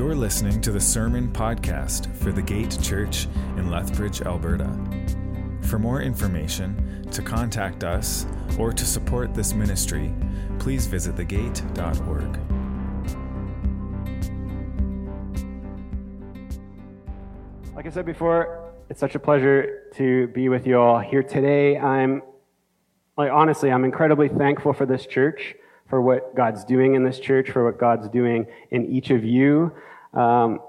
You're listening to the Sermon Podcast for the Gate Church in Lethbridge, Alberta. For more information, to contact us, or to support this ministry, please visit thegate.org. Like I said before, it's such a pleasure to be with you all here today. I'm, like, honestly, I'm incredibly thankful for this church, for what God's doing in this church, for what God's doing in each of you. Um,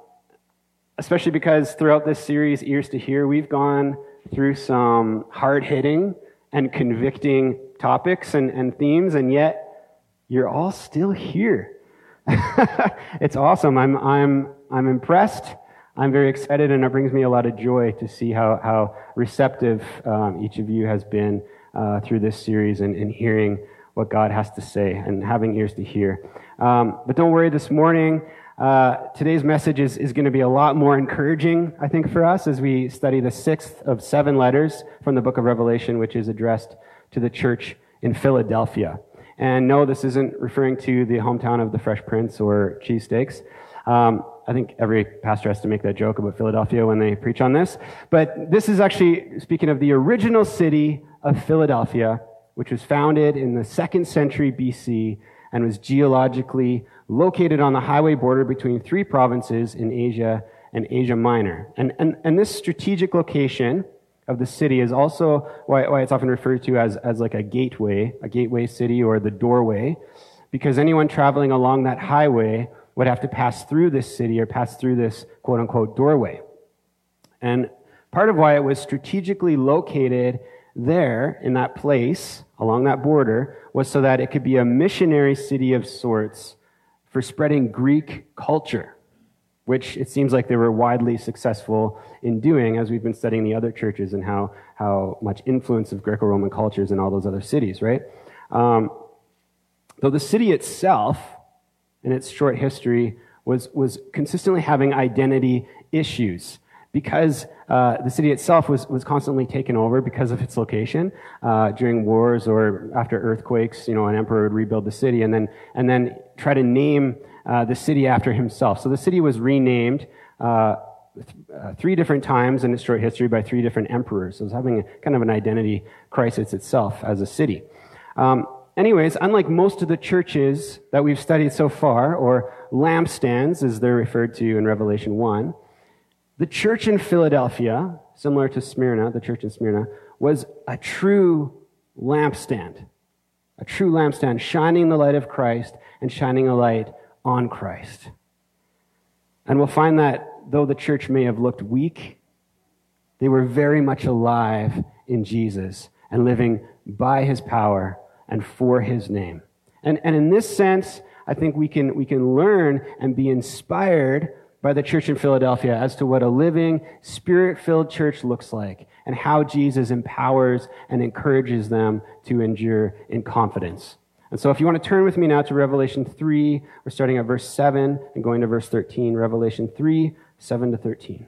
especially because throughout this series, Ears to Hear, we've gone through some hard hitting and convicting topics and, and themes, and yet you're all still here. it's awesome. I'm, I'm, I'm impressed. I'm very excited, and it brings me a lot of joy to see how, how receptive um, each of you has been uh, through this series and, and hearing what God has to say and having ears to hear. Um, but don't worry, this morning, uh, today's message is, is going to be a lot more encouraging, I think, for us as we study the sixth of seven letters from the book of Revelation, which is addressed to the church in Philadelphia. And no, this isn't referring to the hometown of the Fresh Prince or cheesesteaks. Um, I think every pastor has to make that joke about Philadelphia when they preach on this. But this is actually speaking of the original city of Philadelphia, which was founded in the second century BC and was geologically located on the highway border between three provinces in Asia and Asia Minor. And, and, and this strategic location of the city is also why, why it's often referred to as, as like a gateway, a gateway city or the doorway, because anyone traveling along that highway would have to pass through this city or pass through this quote unquote doorway. And part of why it was strategically located there in that place along that border was so that it could be a missionary city of sorts for spreading Greek culture, which it seems like they were widely successful in doing as we've been studying the other churches and how, how much influence of Greco Roman cultures in all those other cities, right? Um, though the city itself, in its short history, was, was consistently having identity issues because uh, the city itself was, was constantly taken over because of its location uh, during wars or after earthquakes. You know, an emperor would rebuild the city and then and then try to name uh, the city after himself. So the city was renamed. Uh, th- three different times in its short history by three different emperors. So it was having a, kind of an identity crisis itself as a city. Um, anyways, unlike most of the churches that we've studied so far, or lampstands as they're referred to in Revelation 1, the church in Philadelphia, similar to Smyrna, the church in Smyrna, was a true lampstand. A true lampstand, shining the light of Christ and shining a light on Christ. And we'll find that though the church may have looked weak, they were very much alive in Jesus and living by his power and for his name. And, and in this sense, I think we can, we can learn and be inspired by the church in Philadelphia as to what a living, spirit filled church looks like and how Jesus empowers and encourages them to endure in confidence. And so, if you want to turn with me now to Revelation 3, we're starting at verse 7 and going to verse 13. Revelation 3, 7 to 13.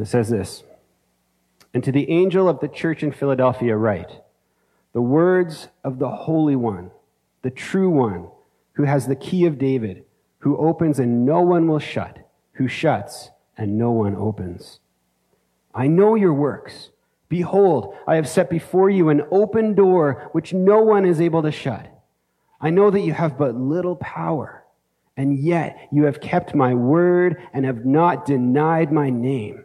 it says this And to the angel of the church in Philadelphia, write, the words of the Holy One, the true One, who has the key of David, who opens and no one will shut, who shuts and no one opens. I know your works. Behold, I have set before you an open door which no one is able to shut. I know that you have but little power, and yet you have kept my word and have not denied my name.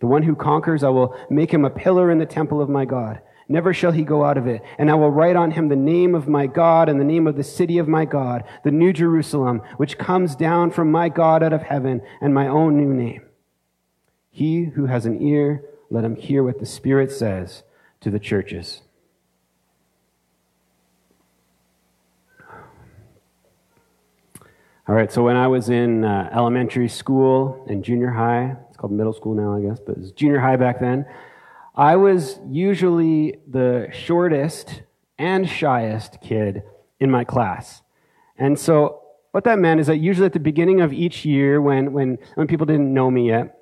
The one who conquers, I will make him a pillar in the temple of my God. Never shall he go out of it. And I will write on him the name of my God and the name of the city of my God, the new Jerusalem, which comes down from my God out of heaven, and my own new name. He who has an ear, let him hear what the Spirit says to the churches. All right, so when I was in uh, elementary school and junior high, it's called middle school now, I guess, but it was junior high back then, I was usually the shortest and shyest kid in my class. And so what that meant is that usually at the beginning of each year, when, when, when people didn't know me yet,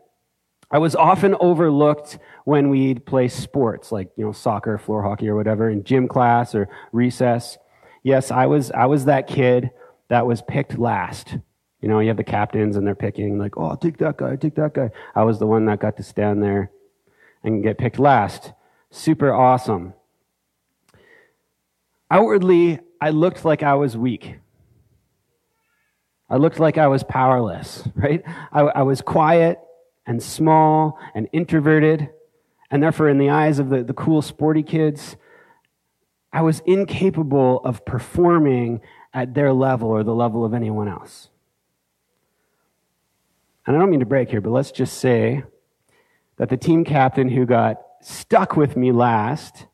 I was often overlooked when we'd play sports, like, you know, soccer, floor hockey, or whatever, in gym class or recess. Yes, I was, I was that kid that was picked last. You know, you have the captains and they're picking, like, oh, I'll take that guy, I take that guy. I was the one that got to stand there and get picked last. Super awesome. Outwardly, I looked like I was weak. I looked like I was powerless, right? I, I, was quiet and small and introverted, and therefore, in the eyes of the, the cool, sporty kids, I was incapable of performing at their level or the level of anyone else. And I don't mean to break here, but let's just say that the team captain who got stuck with me last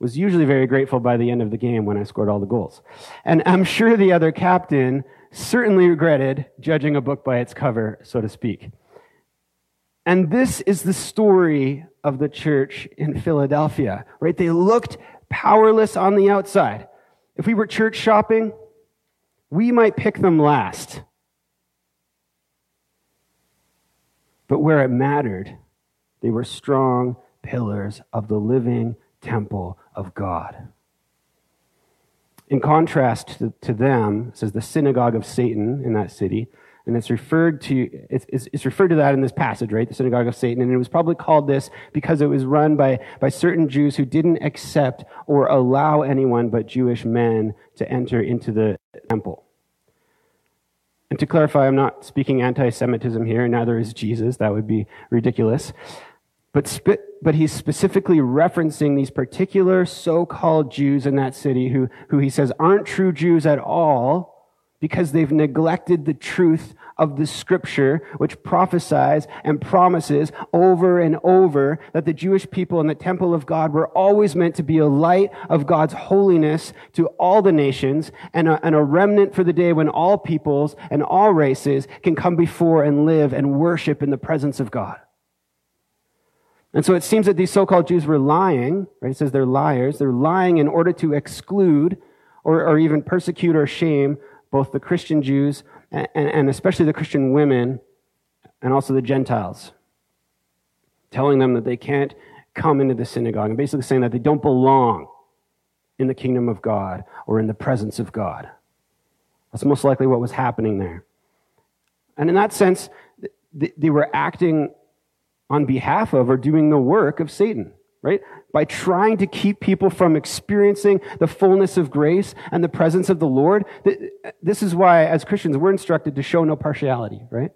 was usually very grateful by the end of the game when I scored all the goals. And I'm sure the other captain certainly regretted judging a book by its cover, so to speak. And this is the story of the church in Philadelphia, right? They looked powerless on the outside. If we were church shopping, we might pick them last. But where it mattered, they were strong pillars of the living temple of God. In contrast to, them, says the synagogue of Satan in that city, and it's referred to it's, it's, referred to that in this passage right the synagogue of satan and it was probably called this because it was run by, by certain jews who didn't accept or allow anyone but jewish men to enter into the temple and to clarify i'm not speaking anti-semitism here neither is jesus. That would be ridiculous. But, but he's specifically referencing these particular so-called Jews in that city who, who he says aren't true Jews at all because they've neglected the truth of the scripture, which prophesies and promises over and over that the Jewish people in the temple of God were always meant to be a light of God's holiness to all the nations and a, and a remnant for the day when all peoples and all races can come before and live and worship in the presence of God. And so it seems that these so-called Jews were lying, right? It says they're liars. They're lying in order to exclude or, or even persecute or shame both the Christian Jews and, and especially the Christian women and also the Gentiles, telling them that they can't come into the synagogue and basically saying that they don't belong in the kingdom of God or in the presence of God. That's most likely what was happening there. And in that sense, they were acting on behalf of or doing the work of Satan, right? By trying to keep people from experiencing the fullness of grace and the presence of the Lord. This is why, as Christians, we're instructed to show no partiality, right?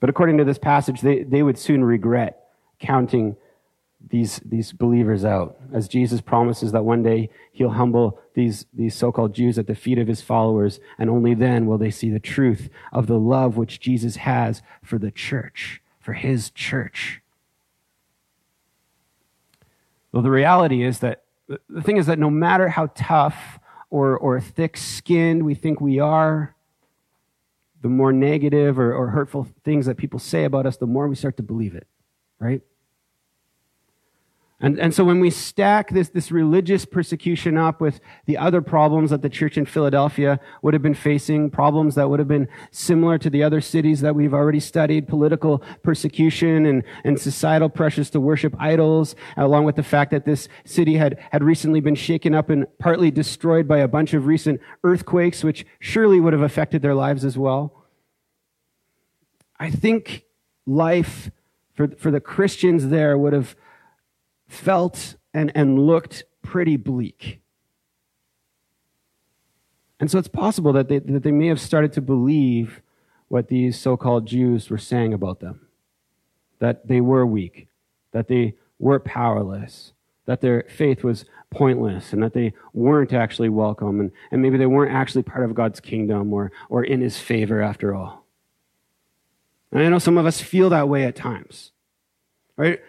But according to this passage, they, they would soon regret counting these, these believers out, as Jesus promises that one day he'll humble these, these so-called Jews at the feet of his followers, and only then will they see the truth of the love which Jesus has for the church, for his church. Well, the reality is that the thing is that no matter how tough or, or thick skinned we think we are, the more negative or, or hurtful things that people say about us, the more we start to believe it, right? And, and so when we stack this, this religious persecution up with the other problems that the church in Philadelphia would have been facing, problems that would have been similar to the other cities that we've already studied, political persecution and, and societal pressures to worship idols, along with the fact that this city had, had recently been shaken up and partly destroyed by a bunch of recent earthquakes, which surely would have affected their lives as well. I think life for, for the Christians there would have felt and, and looked pretty bleak. And so it's possible that they, that they may have started to believe what these so called Jews were saying about them that they were weak, that they were powerless, that their faith was pointless, and that they weren't actually welcome, and, and maybe they weren't actually part of God's kingdom or, or in his favor after all. And I know some of us feel that way at times, right?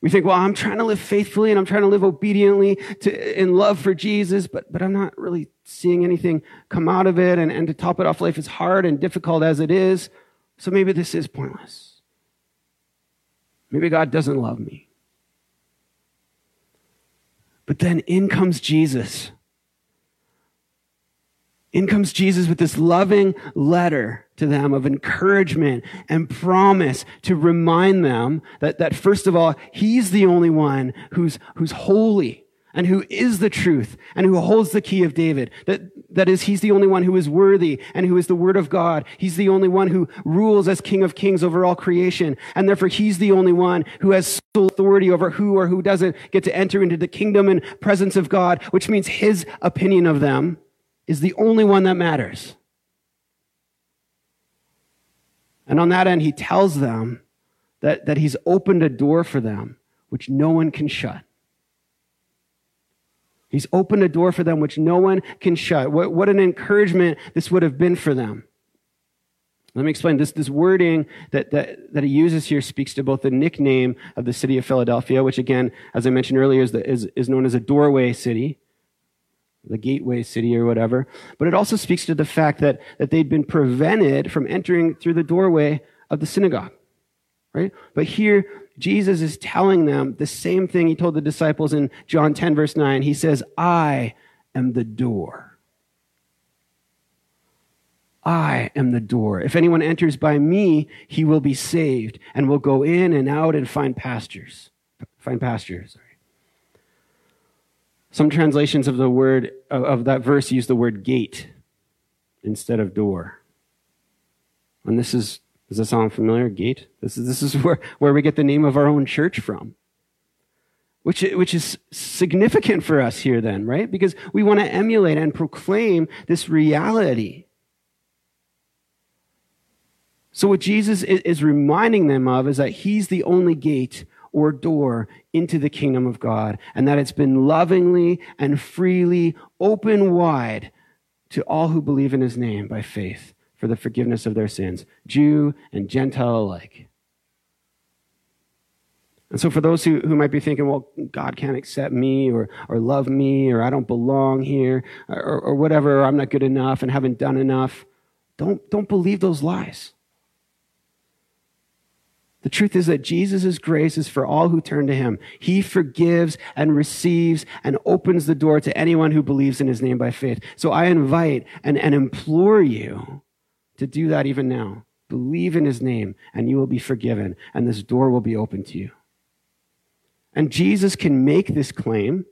We think, well, I'm trying to live faithfully and I'm trying to live obediently to, in love for Jesus, but, but I'm not really seeing anything come out of it. And, and to top it off, life is hard and difficult as it is. So maybe this is pointless. Maybe God doesn't love me. But then in comes Jesus. In comes Jesus with this loving letter to them of encouragement and promise to remind them that, that first of all, He's the only one who's, who's holy and who is the truth and who holds the key of David. That, that is, he's the only one who is worthy and who is the word of God. He's the only one who rules as king of kings over all creation. And therefore, he's the only one who has sole authority over who or who doesn't get to enter into the kingdom and presence of God, which means his opinion of them is the only one that matters. And on that end, he tells them that, that he's opened a door for them which no one can shut. He's opened a door for them which no one can shut. What, what an encouragement this would have been for them. Let me explain. This, this wording that, that, that he uses here speaks to both the nickname of the city of Philadelphia, which again, as I mentioned earlier, is, the, is, is known as a doorway city, the gateway city or whatever. But it also speaks to the fact that, that they'd been prevented from entering through the doorway of the synagogue. Right? But here, Jesus is telling them the same thing he told the disciples in John 10, verse 9. He says, I am the door. I am the door. If anyone enters by me, he will be saved and will go in and out and find pastures. Find pastures. Some translations of the word of that verse use the word gate instead of door. And this is does that sound familiar? Gate? This is, this is where, where we get the name of our own church from. Which, which is significant for us here then, right? Because we want to emulate and proclaim this reality. So what Jesus is reminding them of is that he's the only gate or door into the kingdom of God, and that it's been lovingly and freely open wide to all who believe in his name by faith for the forgiveness of their sins, Jew and Gentile alike. And so, for those who, who might be thinking, well, God can't accept me or, or love me or I don't belong here or, or whatever, or I'm not good enough and haven't done enough, don't, don't believe those lies. The truth is that Jesus' grace is for all who turn to him. He forgives and receives and opens the door to anyone who believes in his name by faith. So I invite and, and implore you to do that even now. Believe in his name and you will be forgiven and this door will be open to you. And Jesus can make this claim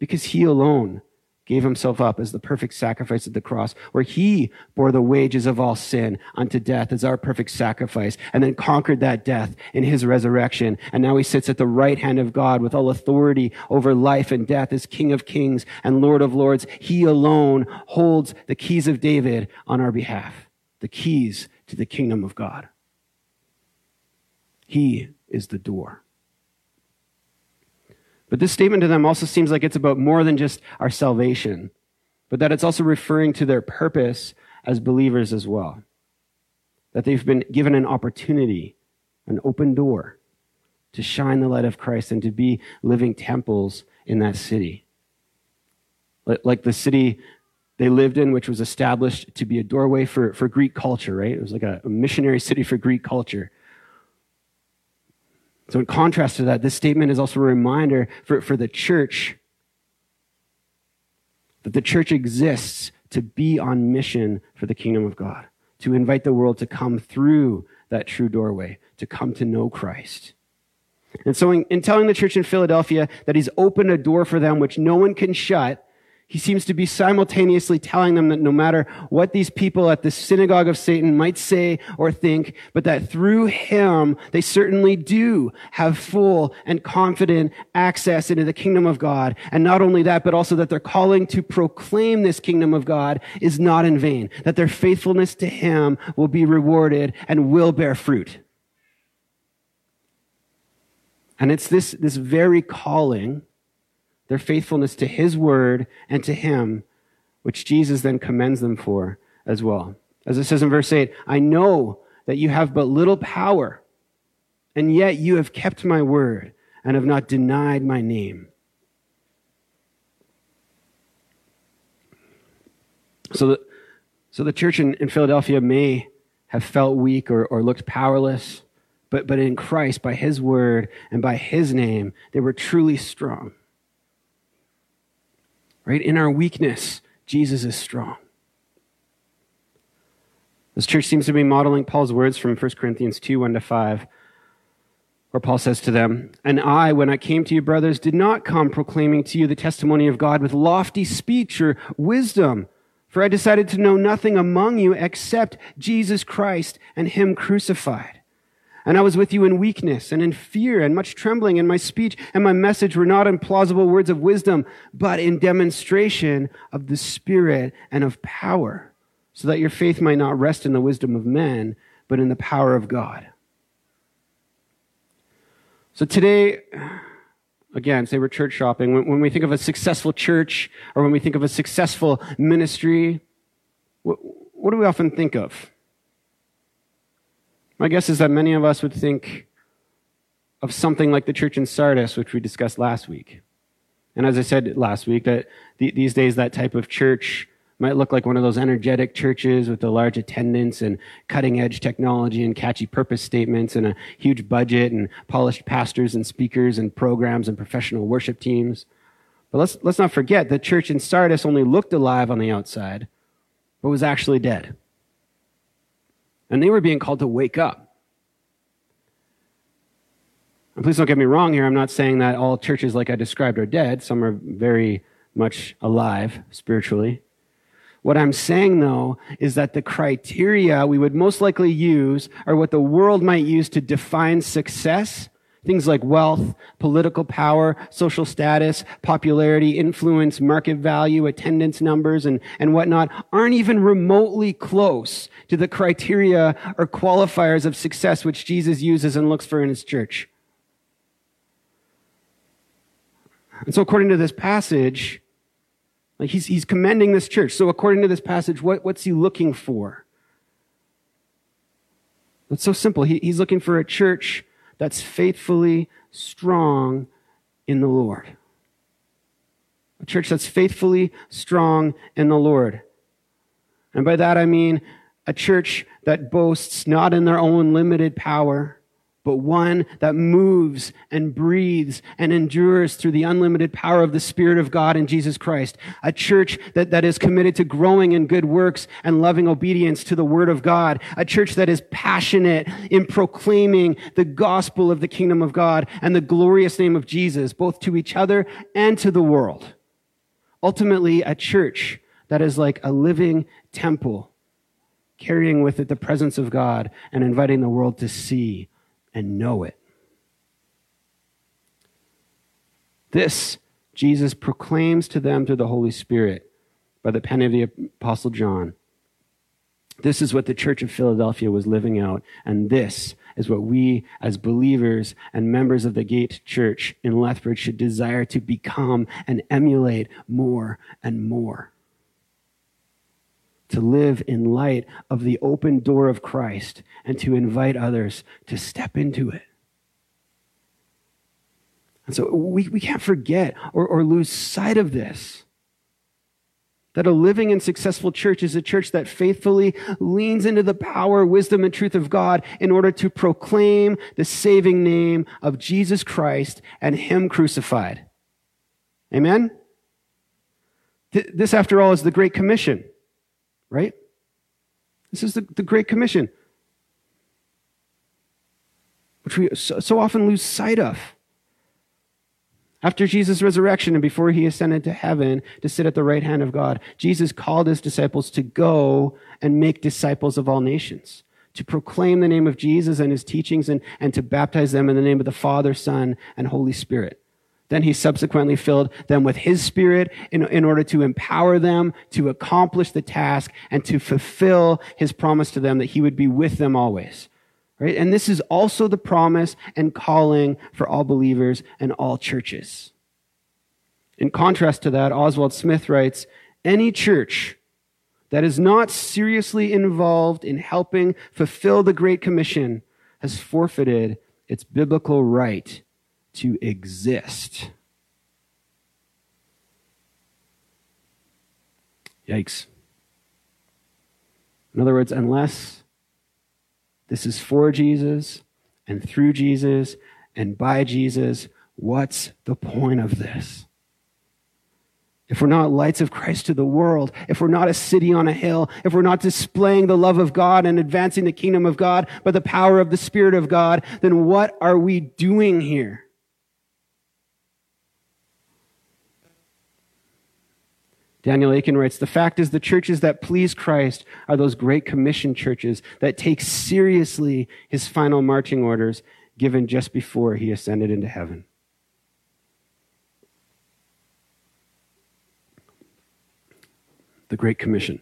because he alone gave himself up as the perfect sacrifice at the cross, where he bore the wages of all sin unto death as our perfect sacrifice, and then conquered that death in his resurrection. And now he sits at the right hand of God with all authority over life and death as King of kings and Lord of lords. He alone holds the keys of David on our behalf, the keys to the kingdom of God. He is the door. But this statement to them also seems like it's about more than just our salvation, but that it's also referring to their purpose as believers as well. That they've been given an opportunity, an open door to shine the light of Christ and to be living temples in that city. Like the city they lived in, which was established to be a doorway for, for Greek culture, right? It was like a, a missionary city for Greek culture. So, in contrast to that, this statement is also a reminder for, for the church that the church exists to be on mission for the kingdom of God, to invite the world to come through that true doorway, to come to know Christ. And so, in, in telling the church in Philadelphia that he's opened a door for them which no one can shut, he seems to be simultaneously telling them that no matter what these people at the synagogue of Satan might say or think, but that through him, they certainly do have full and confident access into the kingdom of God. And not only that, but also that their calling to proclaim this kingdom of God is not in vain, that their faithfulness to him will be rewarded and will bear fruit. And it's this, this very calling their faithfulness to his word and to him, which Jesus then commends them for as well. As it says in verse 8, I know that you have but little power and yet you have kept my word and have not denied my name. So the, so the church in, in Philadelphia may have felt weak or, or looked powerless, but, but in Christ, by his word and by his name, they were truly strong. Right? In our weakness, Jesus is strong. This church seems to be modeling Paul's words from 1 Corinthians 2 1 to 5, where Paul says to them, And I, when I came to you, brothers, did not come proclaiming to you the testimony of God with lofty speech or wisdom, for I decided to know nothing among you except Jesus Christ and Him crucified. And I was with you in weakness and in fear and much trembling, and my speech and my message were not in plausible words of wisdom, but in demonstration of the Spirit and of power so that your faith might not rest in the wisdom of men, but in the power of God. So today, again, say we're church shopping. When, when we think of a successful church or when we think of a successful ministry, what, what do we often think of? My guess is that many of us would think of something like the church in Sardis, which we discussed last week. And as I said last week, that these days that type of church might look like one of those energetic churches with a large attendance and cutting edge technology and catchy purpose statements and a huge budget and polished pastors and speakers and programs and professional worship teams. But let's, let's not forget the church in Sardis only looked alive on the outside, but was actually dead. And they were being called to wake up. And please don't get me wrong here. I'm not saying that all churches like I described are dead. Some are very much alive spiritually. What I'm saying though is that the criteria we would most likely use are what the world might use to define success. Things like wealth, political power, social status, popularity, influence, market value, attendance numbers, and, and whatnot aren't even remotely close to the criteria or qualifiers of success which Jesus uses and looks for in his church. And so according to this passage, like he's, he's commending this church. So according to this passage, what, what's he looking for? It's so simple. He, he's looking for a church that's faithfully strong in the Lord. A church that's faithfully strong in the Lord. And by that I mean a church that boasts not in their own limited power, but one that moves and breathes and endures through the unlimited power of the Spirit of God in Jesus Christ. A church that, that is committed to growing in good works and loving obedience to the Word of God. A church that is passionate in proclaiming the gospel of the kingdom of God and the glorious name of Jesus, both to each other and to the world. Ultimately, a church that is like a living temple, carrying with it the presence of God and inviting the world to see and know it. This Jesus proclaims to them through the Holy Spirit by the pen of the Apostle John. This is what the church of Philadelphia was living out, and this is what we, as believers and members of the Gate Church in Lethbridge, should desire to become and emulate more and more to live in light of the open door of Christ and to invite others to step into it. And so we, we can't forget or, or lose sight of this. That a living and successful church is a church that faithfully leans into the power, wisdom, and truth of God in order to proclaim the saving name of Jesus Christ and Him crucified. Amen? This, after all, is the Great Commission right? This is the, the Great Commission, which we so, so often lose sight of. After Jesus' resurrection and before he ascended to heaven to sit at the right hand of God, Jesus called his disciples to go and make disciples of all nations, to proclaim the name of Jesus and his teachings, and, and to baptize them in the name of the Father, Son, and Holy Spirit. Then he subsequently filled them with his spirit in, in order to empower them to accomplish the task and to fulfill his promise to them that he would be with them always. Right? And this is also the promise and calling for all believers and all churches. In contrast to that, Oswald Smith writes, any church that is not seriously involved in helping fulfill the Great Commission has forfeited its biblical right to exist. Yikes. In other words, unless this is for Jesus and through Jesus and by Jesus, what's the point of this? If we're not lights of Christ to the world, if we're not a city on a hill, if we're not displaying the love of God and advancing the kingdom of God by the power of the Spirit of God, then what are we doing here? Daniel Akin writes The fact is, the churches that please Christ are those great commission churches that take seriously his final marching orders given just before he ascended into heaven. The Great Commission.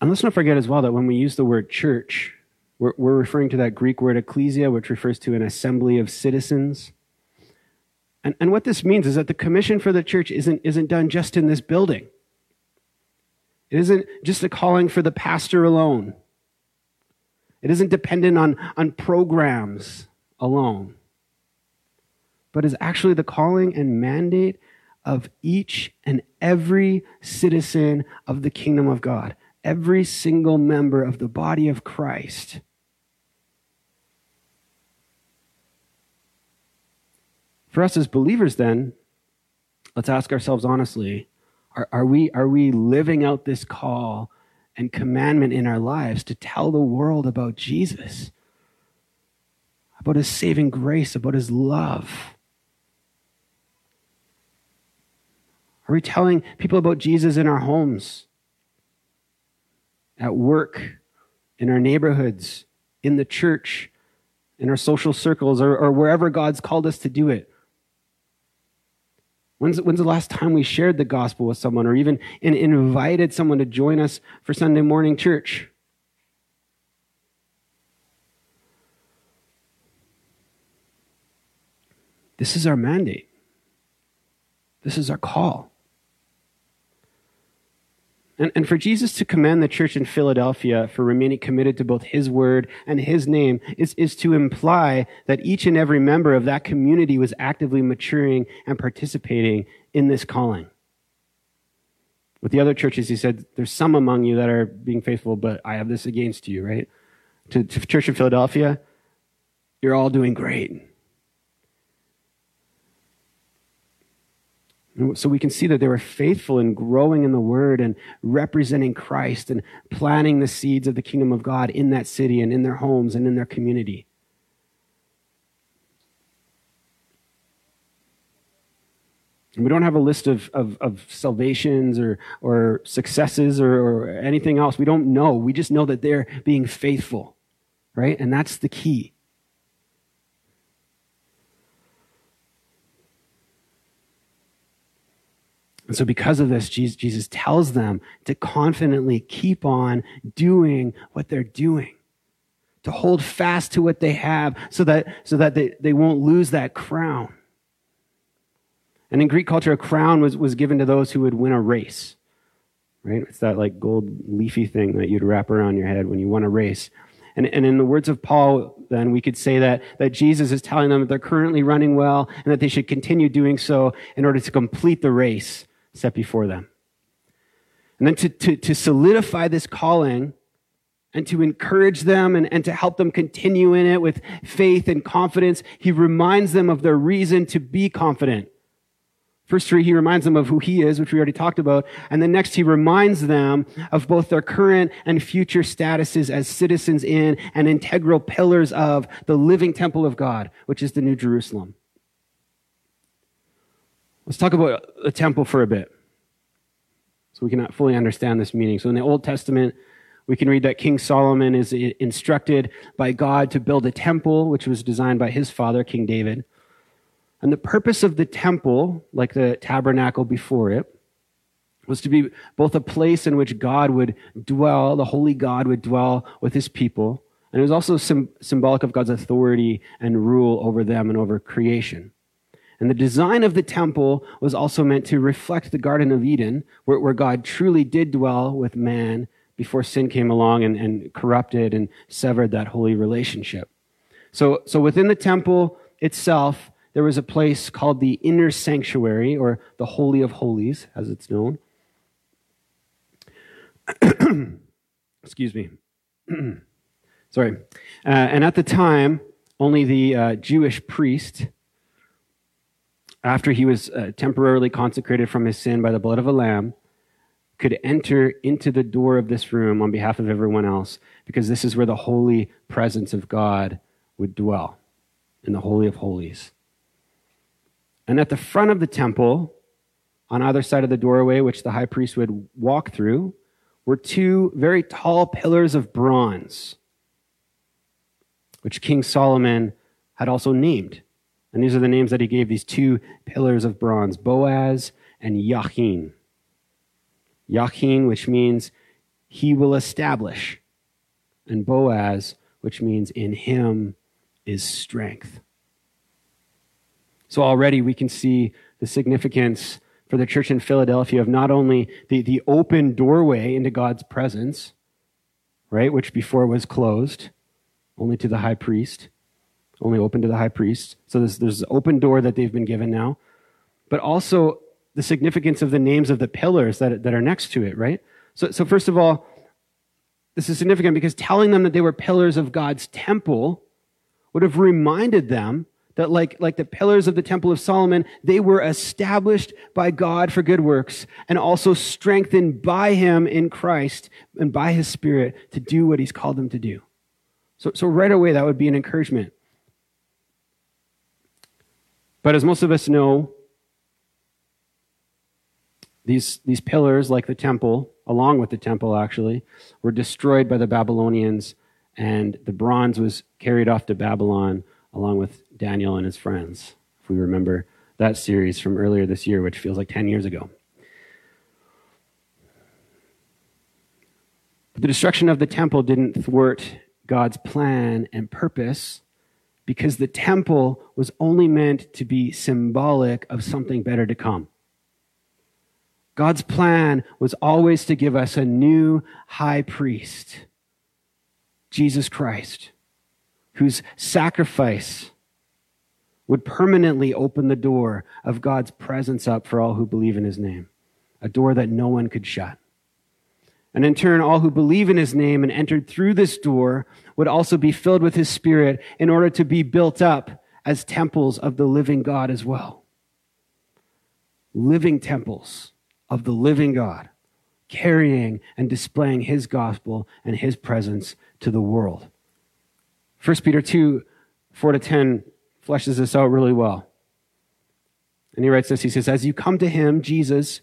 And let's not forget as well that when we use the word church, we're, we're referring to that Greek word ecclesia, which refers to an assembly of citizens. And, and what this means is that the commission for the church isn't, isn't done just in this building. It isn't just a calling for the pastor alone. It isn't dependent on, on programs alone, but is actually the calling and mandate of each and every citizen of the kingdom of God, every single member of the body of Christ. For us as believers, then, let's ask ourselves honestly are, are, we, are we living out this call and commandment in our lives to tell the world about Jesus, about his saving grace, about his love? Are we telling people about Jesus in our homes, at work, in our neighborhoods, in the church, in our social circles, or, or wherever God's called us to do it? When's, when's the last time we shared the gospel with someone or even in, invited someone to join us for Sunday morning church? This is our mandate. This is our call. And, and for Jesus to commend the church in Philadelphia for remaining committed to both his word and his name is, is to imply that each and every member of that community was actively maturing and participating in this calling. With the other churches, he said, There's some among you that are being faithful, but I have this against you, right? To, to church in Philadelphia, you're all doing great. So we can see that they were faithful in growing in the word and representing Christ and planting the seeds of the kingdom of God in that city and in their homes and in their community. And we don't have a list of, of, of salvations or, or successes or, or anything else. We don't know. We just know that they're being faithful, right? And that's the key. And so, because of this, Jesus tells them to confidently keep on doing what they're doing, to hold fast to what they have so that, so that they, they won't lose that crown. And in Greek culture, a crown was, was given to those who would win a race, right? It's that like gold leafy thing that you'd wrap around your head when you won a race. And, and in the words of Paul, then we could say that, that Jesus is telling them that they're currently running well and that they should continue doing so in order to complete the race set before them. And then to, to, to solidify this calling and to encourage them and, and to help them continue in it with faith and confidence, he reminds them of their reason to be confident. First three, he reminds them of who he is, which we already talked about. And then next, he reminds them of both their current and future statuses as citizens in and integral pillars of the living temple of God, which is the New Jerusalem. Let's talk about the temple for a bit so we can fully understand this meaning. So in the Old Testament, we can read that King Solomon is instructed by God to build a temple, which was designed by his father, King David. And the purpose of the temple, like the tabernacle before it, was to be both a place in which God would dwell, the holy God would dwell with his people, and it was also symbolic of God's authority and rule over them and over creation. And the design of the temple was also meant to reflect the Garden of Eden, where, where God truly did dwell with man before sin came along and, and corrupted and severed that holy relationship. So, so within the temple itself, there was a place called the inner sanctuary, or the Holy of Holies, as it's known. Excuse me. Sorry. Uh, and at the time, only the uh, Jewish priest, after he was uh, temporarily consecrated from his sin by the blood of a lamb, could enter into the door of this room on behalf of everyone else, because this is where the holy presence of God would dwell, in the Holy of Holies. And at the front of the temple, on either side of the doorway, which the high priest would walk through, were two very tall pillars of bronze, which King Solomon had also named. And these are the names that he gave these two pillars of bronze Boaz and Yachin. Yachin, which means he will establish, and Boaz, which means in him is strength. So already we can see the significance for the church in Philadelphia of not only the, the open doorway into God's presence, right, which before was closed only to the high priest, only open to the high priest. So there's, there's an open door that they've been given now, but also the significance of the names of the pillars that, that are next to it, right? So, so first of all, this is significant because telling them that they were pillars of God's temple would have reminded them that like, like the pillars of the temple of solomon they were established by god for good works and also strengthened by him in christ and by his spirit to do what he's called them to do so, so right away that would be an encouragement but as most of us know these, these pillars like the temple along with the temple actually were destroyed by the babylonians and the bronze was carried off to babylon along with Daniel and his friends, if we remember that series from earlier this year, which feels like 10 years ago. But the destruction of the temple didn't thwart God's plan and purpose because the temple was only meant to be symbolic of something better to come. God's plan was always to give us a new high priest, Jesus Christ, whose sacrifice would permanently open the door of God's presence up for all who believe in his name, a door that no one could shut. And in turn, all who believe in his name and entered through this door would also be filled with his spirit in order to be built up as temples of the living God as well. Living temples of the living God, carrying and displaying his gospel and his presence to the world. 1 Peter 2, 4 to 10 fleshes this out really well. And he writes this He says, As you come to him, Jesus,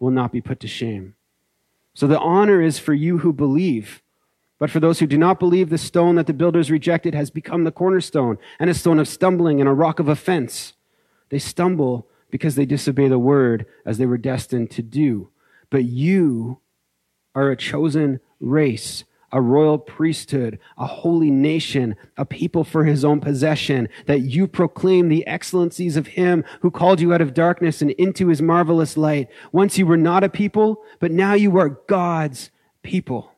will not be put to shame. So the honor is for you who believe. But for those who do not believe, the stone that the builders rejected has become the cornerstone and a stone of stumbling and a rock of offense. They stumble because they disobey the word as they were destined to do. But you are a chosen race a royal priesthood, a holy nation, a people for his own possession, that you proclaim the excellencies of him who called you out of darkness and into his marvelous light. Once you were not a people, but now you are God's people.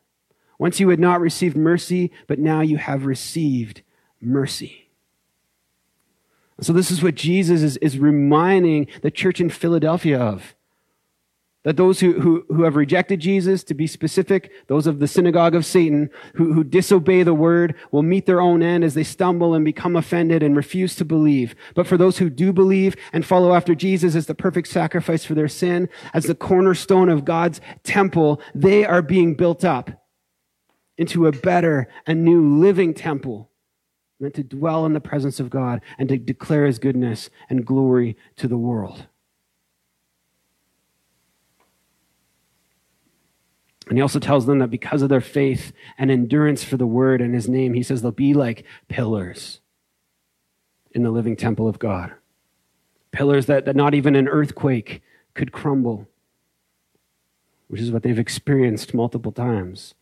Once you had not received mercy, but now you have received mercy. So this is what Jesus is, is reminding the church in Philadelphia of. That those who, who, who have rejected Jesus, to be specific, those of the synagogue of Satan, who, who disobey the word, will meet their own end as they stumble and become offended and refuse to believe. But for those who do believe and follow after Jesus as the perfect sacrifice for their sin, as the cornerstone of God's temple, they are being built up into a better and new living temple meant to dwell in the presence of God and to declare his goodness and glory to the world. And he also tells them that because of their faith and endurance for the word and his name, he says they'll be like pillars in the living temple of God. Pillars that, that not even an earthquake could crumble, which is what they've experienced multiple times.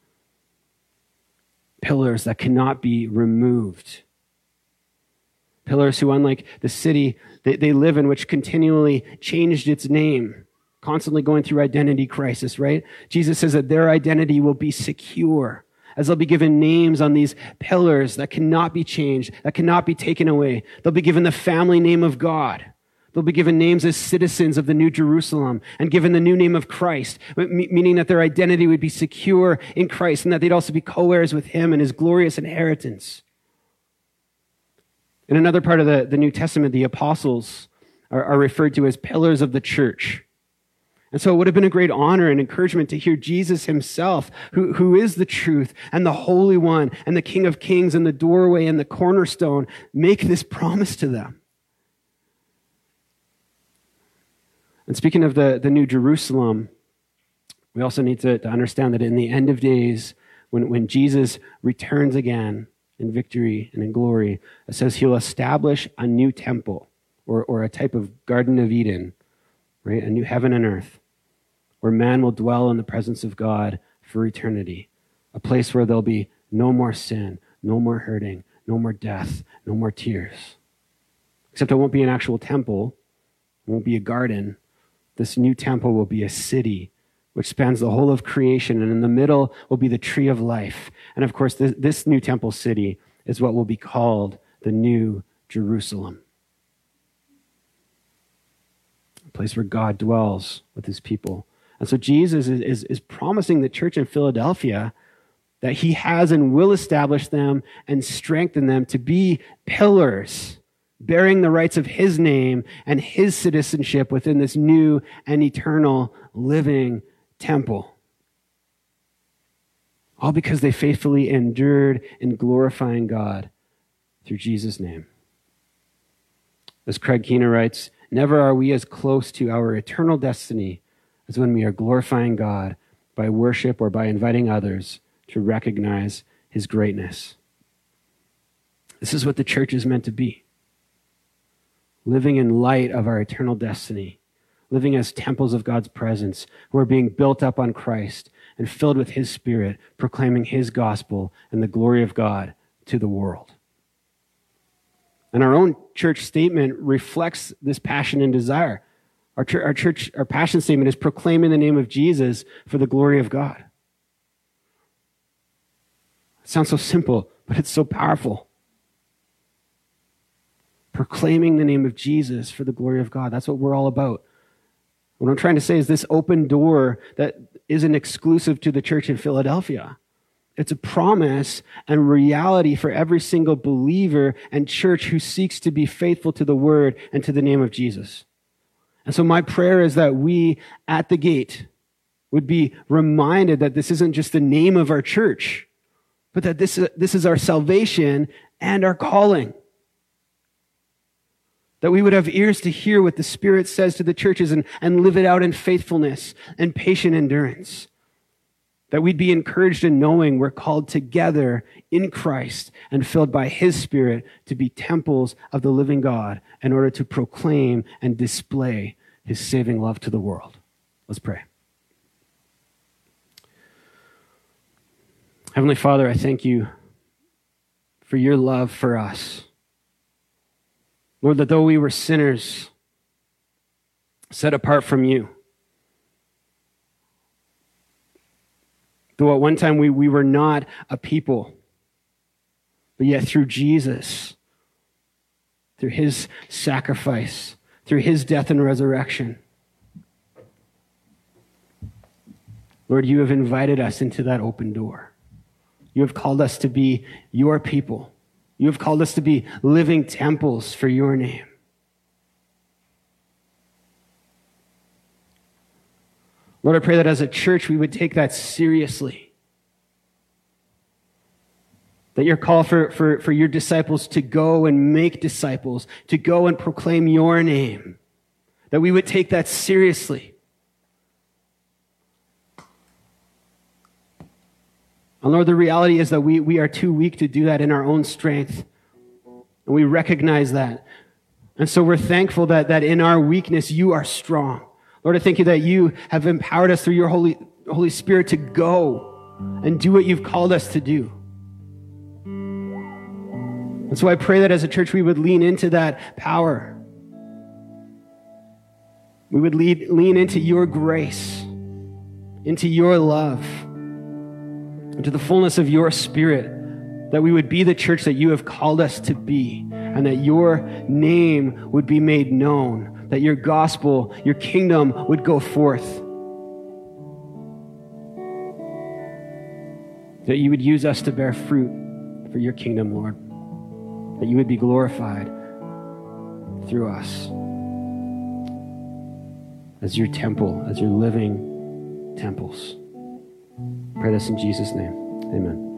Pillars that cannot be removed. Pillars who, unlike the city they, they live in, which continually changed its name, constantly going through identity crisis, right? Jesus says that their identity will be secure as they'll be given names on these pillars that cannot be changed, that cannot be taken away. They'll be given the family name of God. They'll be given names as citizens of the New Jerusalem and given the new name of Christ, meaning that their identity would be secure in Christ and that they'd also be co-heirs with Him and His glorious inheritance. In another part of the, the New Testament, the apostles are, are referred to as pillars of the church. And so it would have been a great honor and encouragement to hear Jesus himself, who, who is the truth and the Holy One and the King of Kings and the doorway and the cornerstone, make this promise to them. And speaking of the, the New Jerusalem, we also need to, to understand that in the end of days, when, when Jesus returns again in victory and in glory, it says he'll establish a new temple or, or a type of Garden of Eden, right? A new heaven and earth where man will dwell in the presence of God for eternity, a place where there'll be no more sin, no more hurting, no more death, no more tears. Except it won't be an actual temple, it won't be a garden. This new temple will be a city which spans the whole of creation, and in the middle will be the tree of life. And of course, this, this new temple city is what will be called the New Jerusalem. A place where God dwells with his people. And so Jesus is, is, is promising the church in Philadelphia that he has and will establish them and strengthen them to be pillars bearing the rights of his name and his citizenship within this new and eternal living temple. All because they faithfully endured in glorifying God through Jesus' name. As Craig Keener writes, never are we as close to our eternal destiny is when we are glorifying God by worship or by inviting others to recognize his greatness. This is what the church is meant to be living in light of our eternal destiny, living as temples of God's presence, who are being built up on Christ and filled with his spirit, proclaiming his gospel and the glory of God to the world. And our own church statement reflects this passion and desire. Our, ch- our church, our passion statement is proclaiming the name of Jesus for the glory of God. It sounds so simple, but it's so powerful. Proclaiming the name of Jesus for the glory of God. That's what we're all about. What I'm trying to say is this open door that isn't exclusive to the church in Philadelphia. It's a promise and reality for every single believer and church who seeks to be faithful to the word and to the name of Jesus. And so my prayer is that we at the gate would be reminded that this isn't just the name of our church, but that this, this is our salvation and our calling. That we would have ears to hear what the Spirit says to the churches and, and live it out in faithfulness and patient endurance. That we'd be encouraged in knowing we're called together in Christ and filled by His Spirit to be temples of the living God in order to proclaim and display His saving love to the world. Let's pray. Heavenly Father, I thank you for your love for us. Lord, that though we were sinners, set apart from you, Though at one time we, we were not a people, but yet through Jesus, through his sacrifice, through his death and resurrection, Lord, you have invited us into that open door. You have called us to be your people. You have called us to be living temples for your name. Lord, I pray that as a church we would take that seriously. That your call for, for, for your disciples to go and make disciples, to go and proclaim your name, that we would take that seriously. And Lord, the reality is that we, we are too weak to do that in our own strength. And we recognize that. And so we're thankful that, that in our weakness, you are strong. Lord, I thank you that you have empowered us through your Holy, Holy Spirit to go and do what you've called us to do. And so I pray that as a church, we would lean into that power. We would lead, lean into your grace, into your love, into the fullness of your spirit, that we would be the church that you have called us to be, and that your name would be made known, that your gospel, your kingdom would go forth. That you would use us to bear fruit for your kingdom, Lord that you would be glorified through us as your temple, as your living temples. Pray this in Jesus' name. Amen.